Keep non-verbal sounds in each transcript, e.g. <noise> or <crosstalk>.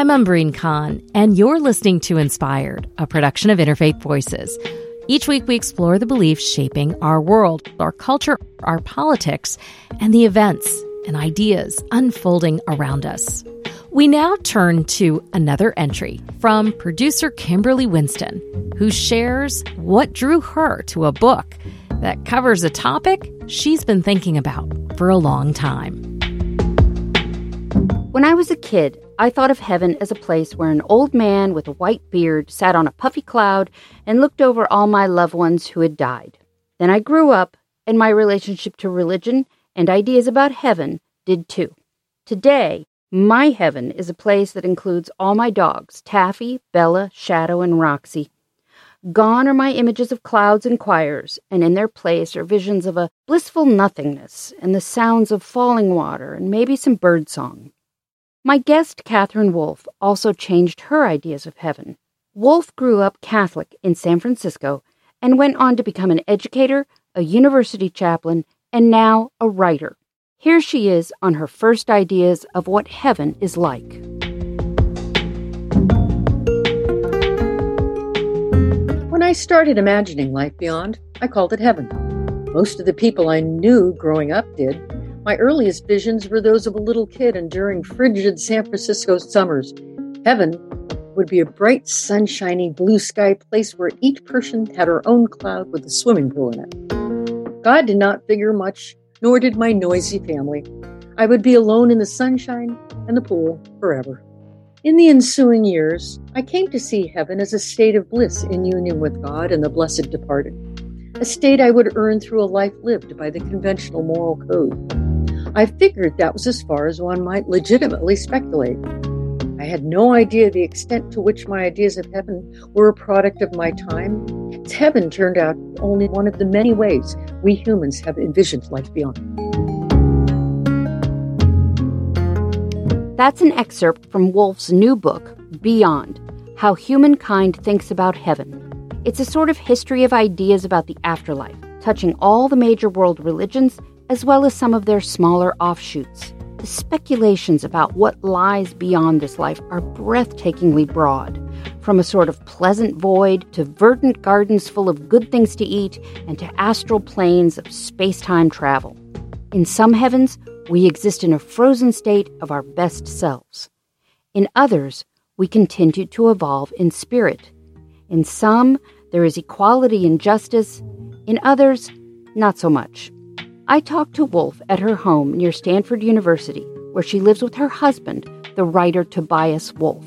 I'm Amber Khan, and you're listening to Inspired, a production of Interfaith Voices. Each week, we explore the beliefs shaping our world, our culture, our politics, and the events and ideas unfolding around us. We now turn to another entry from producer Kimberly Winston, who shares what drew her to a book that covers a topic she's been thinking about for a long time. When I was a kid, I thought of heaven as a place where an old man with a white beard sat on a puffy cloud and looked over all my loved ones who had died. Then I grew up, and my relationship to religion and ideas about heaven did too. Today, my heaven is a place that includes all my dogs Taffy, Bella, Shadow, and Roxy. Gone are my images of clouds and choirs, and in their place are visions of a blissful nothingness and the sounds of falling water and maybe some bird song. My guest, Catherine Wolff, also changed her ideas of heaven. Wolff grew up Catholic in San Francisco and went on to become an educator, a university chaplain, and now a writer. Here she is on her first ideas of what heaven is like. When I started imagining life beyond, I called it heaven. Most of the people I knew growing up did, my earliest visions were those of a little kid enduring frigid San Francisco summers. Heaven would be a bright, sunshiny, blue sky place where each person had her own cloud with a swimming pool in it. God did not figure much, nor did my noisy family. I would be alone in the sunshine and the pool forever. In the ensuing years, I came to see heaven as a state of bliss in union with God and the blessed departed, a state I would earn through a life lived by the conventional moral code. I figured that was as far as one might legitimately speculate. I had no idea the extent to which my ideas of heaven were a product of my time. As heaven turned out only one of the many ways we humans have envisioned life beyond. That's an excerpt from Wolff's new book, Beyond How Humankind Thinks About Heaven. It's a sort of history of ideas about the afterlife, touching all the major world religions as well as some of their smaller offshoots. The speculations about what lies beyond this life are breathtakingly broad, from a sort of pleasant void to verdant gardens full of good things to eat and to astral planes of space time travel. In some heavens, we exist in a frozen state of our best selves. In others, we continue to evolve in spirit. In some, there is equality and justice. In others, not so much. I talked to Wolff at her home near Stanford University, where she lives with her husband, the writer Tobias Wolff.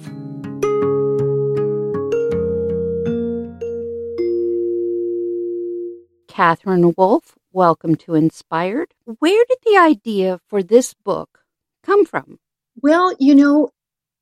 Catherine Wolff, welcome to Inspired. Where did the idea for this book come from? Well, you know,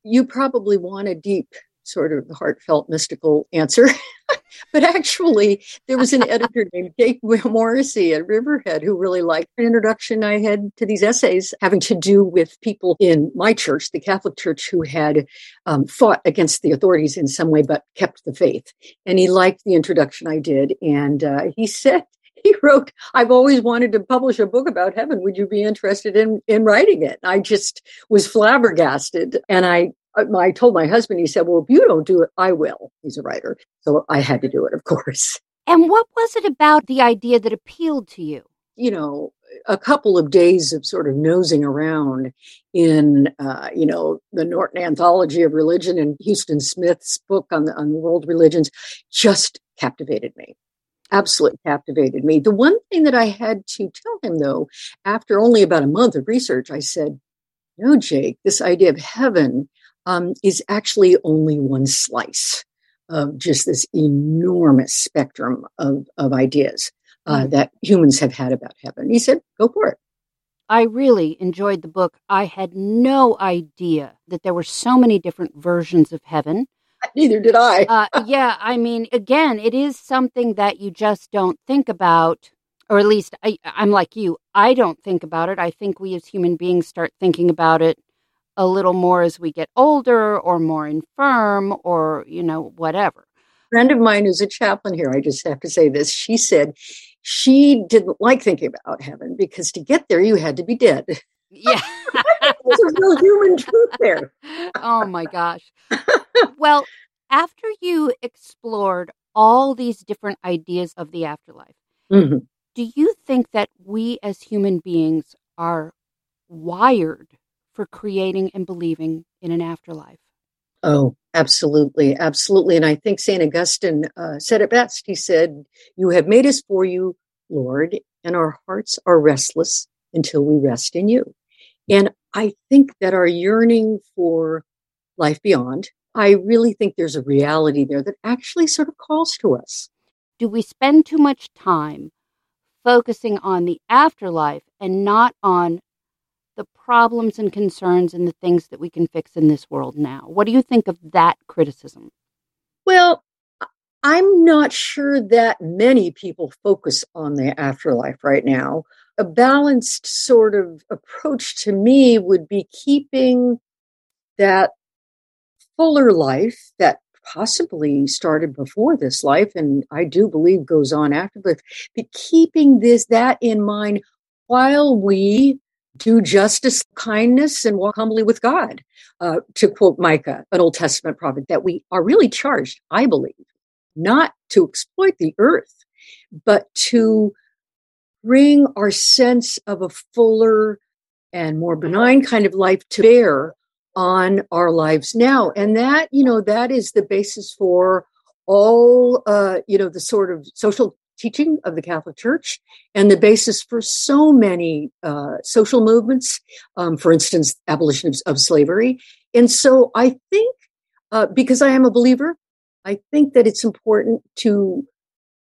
you probably want a deep, sort of heartfelt, mystical answer. <laughs> but actually, there was an editor named Jake Morrissey at Riverhead who really liked the introduction I had to these essays having to do with people in my church, the Catholic Church, who had um, fought against the authorities in some way but kept the faith. And he liked the introduction I did. And uh, he said, he wrote, I've always wanted to publish a book about heaven. Would you be interested in, in writing it? I just was flabbergasted. And I I told my husband, he said, Well, if you don't do it, I will. He's a writer. So I had to do it, of course. And what was it about the idea that appealed to you? You know, a couple of days of sort of nosing around in, uh, you know, the Norton Anthology of Religion and Huston Smith's book on the on world religions just captivated me. Absolutely captivated me. The one thing that I had to tell him, though, after only about a month of research, I said, No, Jake, this idea of heaven um, is actually only one slice of just this enormous spectrum of, of ideas uh, mm. that humans have had about heaven. He said, go for it. I really enjoyed the book. I had no idea that there were so many different versions of heaven. Neither did I. uh, yeah, I mean, again, it is something that you just don't think about, or at least I, I'm like you. I don't think about it. I think we as human beings start thinking about it a little more as we get older or more infirm or, you know, whatever. A friend of mine who's a chaplain here, I just have to say this. She said she didn't like thinking about heaven because to get there, you had to be dead. <laughs> Yeah. There's a real human truth there. <laughs> oh my gosh. well, after you explored all these different ideas of the afterlife, mm-hmm. do you think that we as human beings are wired for creating and believing in an afterlife? Oh, absolutely. Absolutely. And I think St. Augustine uh, said it best. He said, You have made us for you, Lord, and our hearts are restless until we rest in you. And I think that our yearning for life beyond, I really think there's a reality there that actually sort of calls to us. Do we spend too much time focusing on the afterlife and not on the problems and concerns and the things that we can fix in this world now? What do you think of that criticism? Well, I'm not sure that many people focus on the afterlife right now. A balanced sort of approach to me would be keeping that fuller life that possibly started before this life and I do believe goes on after this, but keeping this that in mind while we do justice, kindness, and walk humbly with God. Uh, to quote Micah, an Old Testament prophet, that we are really charged, I believe, not to exploit the earth, but to bring our sense of a fuller and more benign kind of life to bear on our lives now. And that, you know, that is the basis for all, uh, you know, the sort of social teaching of the Catholic Church and the basis for so many uh, social movements, um, for instance, abolition of, of, slavery. And so I think, uh, because I am a believer, I think that it's important to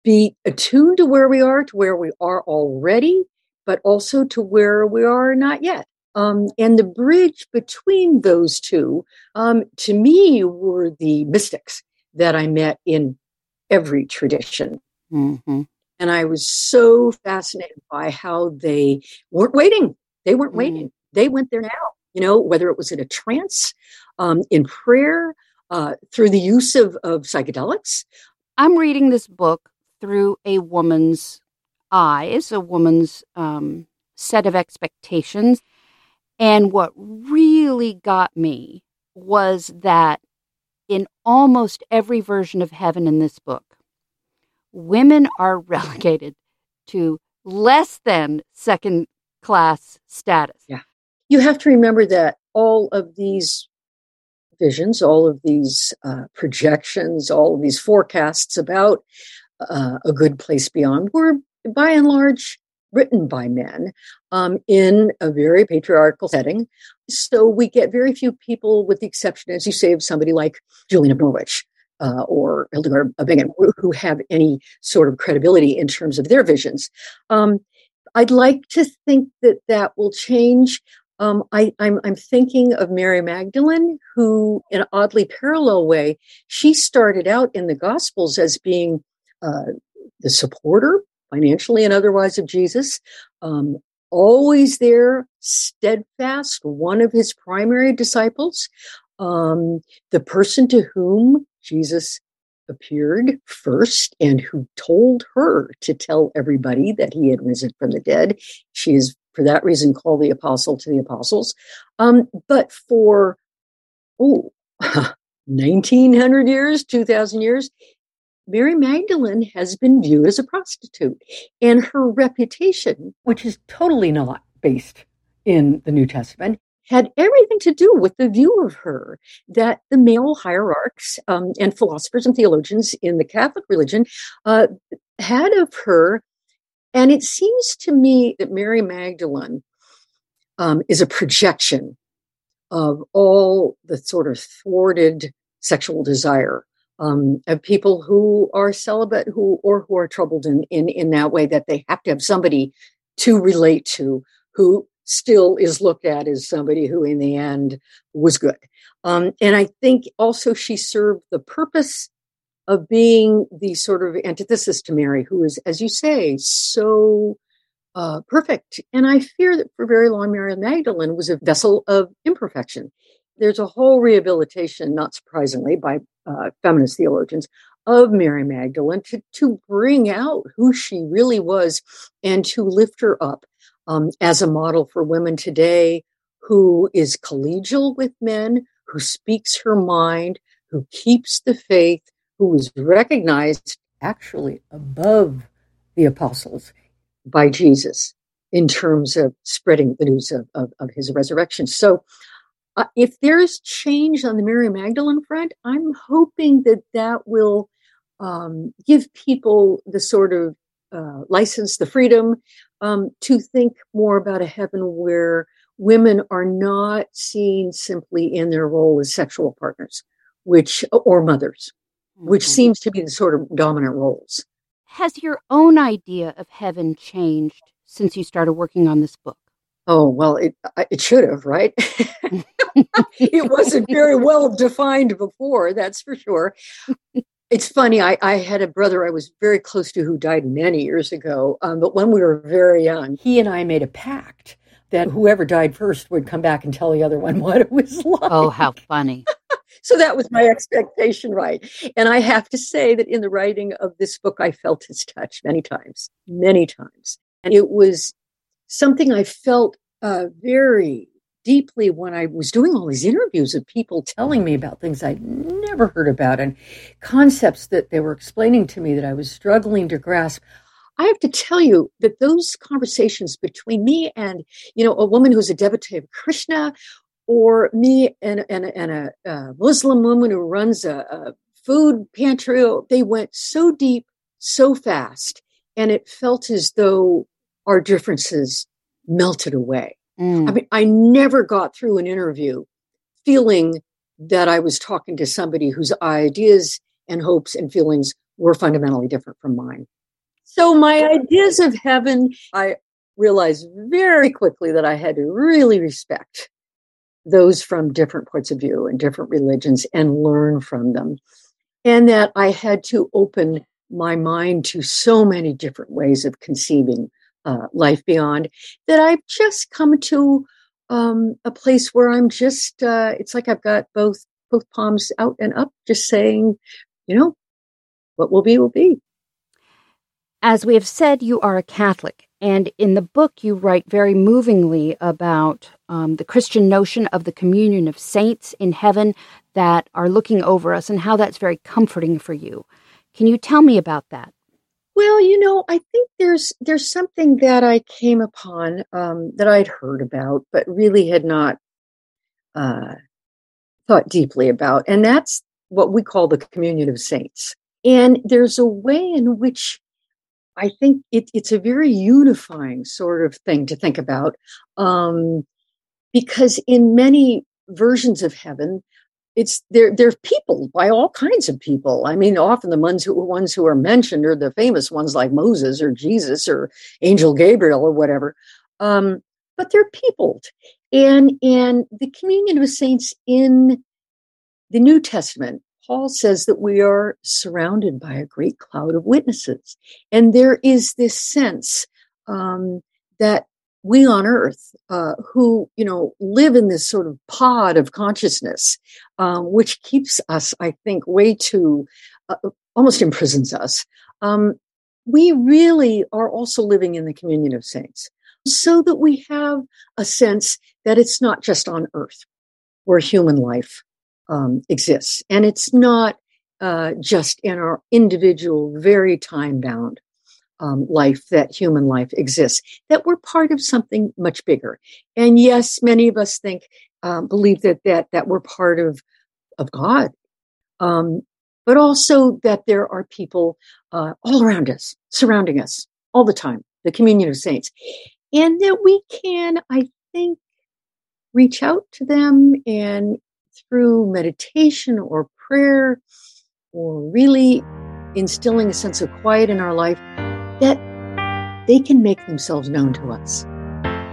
be attuned to where we are, to where we are already, but also to where we are not yet. Um, and the bridge between those two, um, to me, were the mystics that I met in every tradition. Mm-hmm. And I was so fascinated by how they weren't waiting. They weren't mm-hmm. waiting. They went there now, you know, whether it was in a trance, um, in prayer, uh, through the use of, of psychedelics. I'm reading this book through a woman's eyes, a woman's um, set of expectations. And what really got me was that in almost every version of heaven in this book, women are relegated to less than second class status. Yeah. You have to remember that all of these visions, all of these uh, projections, all of these forecasts about uh, a good place beyond were by and large written by men um, in a very patriarchal setting. So we get very few people, with the exception, as you say, of somebody like Julian of Norwich, uh, or Hildegard of Bingen, who have any sort of credibility in terms of their visions. Um, I'd like to think that that will change. Um, I, am thinking of Mary Magdalene, who, in an oddly parallel way, she started out in the Gospels as being uh, the supporter, financially and otherwise, of Jesus. Um, always there, steadfast, one of his primary disciples, um, the person to whom Jesus appeared first and who told her to tell everybody that he had risen from the dead. She is, for that reason, called the apostle to the apostles. Um, but for, oh, 1900 <laughs> years, 2000 years, Mary Magdalene has been viewed as a prostitute. And her reputation, which is totally not based in the New Testament, had everything to do with the view of her that the male hierarchs um, and philosophers and theologians in the Catholic religion uh, had of her. And it seems to me that Mary Magdalene um, is a projection of all the sort of thwarted sexual desire um, of people who are celibate who or who are troubled in, in in that way that they have to have somebody to relate to who still is looked at as somebody who, in the end, was good. Um, and I think also she served the purpose of being the sort of antithesis to Mary, who is, as you say, so uh, perfect. And I fear that for very long, Mary Magdalene was a vessel of imperfection. There's a whole rehabilitation, not surprisingly, by uh, feminist theologians of Mary Magdalene to, to bring out who she really was and to lift her up um, as a model for women today who is collegial with men, who speaks her mind, who keeps the faith, who is recognized actually above the apostles by Jesus in terms of spreading the news of, of, of his resurrection. So, uh, if there's change on the Mary Magdalene front, I'm hoping that that will um, give people the sort of uh, license, the freedom um, to think more about a heaven where women are not seen simply in their role as sexual partners, which or mothers, mm-hmm. which seems to be the sort of dominant roles. Has your own idea of heaven changed since you started working on this book? Oh well, it it should have, right? <laughs> <laughs> it wasn't very well defined before, that's for sure. <laughs> It's funny. I, I had a brother I was very close to who died many years ago. Um, but when we were very young, he and I made a pact that whoever died first would come back and tell the other one <laughs> what it was like. Oh, how funny. <laughs> so that was my expectation, right? And I have to say that in the writing of this book, I felt his touch many times, many times. And it was something I felt uh, very deeply when I was doing all these interviews of people telling me about things I'd never heard about and concepts that they were explaining to me that I was struggling to grasp. I have to tell you that those conversations between me and, you know, a woman who's a devotee of Krishna or me and, and, and a, a Muslim woman who runs a, a food pantry, they went so deep, so fast. And it felt as though our differences melted away. Mm. I mean, I never got through an interview feeling that I was talking to somebody whose ideas and hopes and feelings were fundamentally different from mine. So my ideas of heaven, I realized very quickly that I had to really respect those from different points of view and different religions and learn from them. And that I had to open my mind to so many different ways of conceiving uh, life beyond that I've just come to um, a place where I'm just uh, it's like I've got both both palms out and up, just saying, you know, what will be will be. As we have said, you are a Catholic, and in the book you write very movingly about um, the Christian notion of the communion of saints in heaven that are looking over us, and how that's very comforting for you. Can you tell me about that? Well, you know, I think there's there's something that I came upon um, that I'd heard about, but really had not uh, thought deeply about, and that's what we call the communion of saints. And there's a way in which I think it, it's a very unifying sort of thing to think about, um, because in many versions of heaven, it's they're they're people by all kinds of people. I mean, often the ones who ones who are mentioned are the famous ones like Moses or Jesus or Angel Gabriel or whatever. Um, but they're peopled, and and the communion of saints in the New Testament, Paul says that we are surrounded by a great cloud of witnesses, and there is this sense um, that we on earth uh, who you know live in this sort of pod of consciousness um, which keeps us i think way too uh, almost imprisons us um, we really are also living in the communion of saints so that we have a sense that it's not just on earth where human life um, exists and it's not uh, just in our individual very time bound um, life that human life exists, that we're part of something much bigger. And yes, many of us think, um, believe that, that, that we're part of, of God. Um, but also that there are people uh, all around us, surrounding us all the time, the communion of saints. And that we can, I think, reach out to them and through meditation or prayer or really instilling a sense of quiet in our life, that they can make themselves known to us.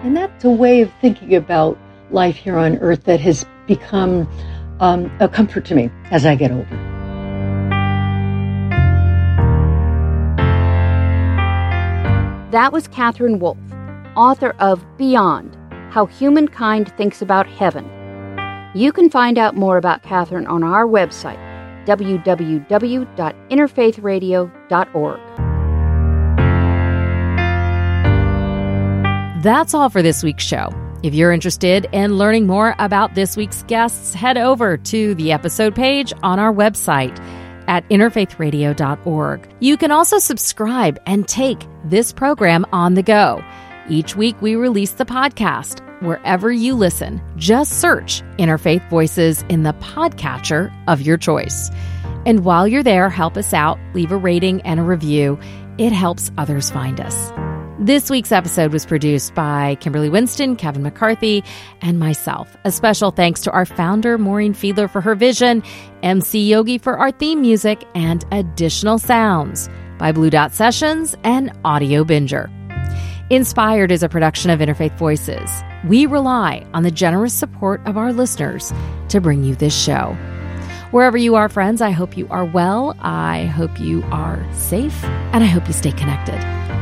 And that's a way of thinking about life here on earth that has become um, a comfort to me as I get older. That was Catherine Wolff, author of Beyond How Humankind Thinks About Heaven. You can find out more about Catherine on our website, www.interfaithradio.org. That's all for this week's show. If you're interested in learning more about this week's guests, head over to the episode page on our website at interfaithradio.org. You can also subscribe and take this program on the go. Each week, we release the podcast wherever you listen. Just search Interfaith Voices in the podcatcher of your choice. And while you're there, help us out, leave a rating and a review. It helps others find us. This week's episode was produced by Kimberly Winston, Kevin McCarthy, and myself. A special thanks to our founder, Maureen Fiedler, for her vision, MC Yogi for our theme music, and additional sounds by Blue Dot Sessions and Audiobinger. Inspired is a production of Interfaith Voices. We rely on the generous support of our listeners to bring you this show. Wherever you are, friends, I hope you are well. I hope you are safe, and I hope you stay connected.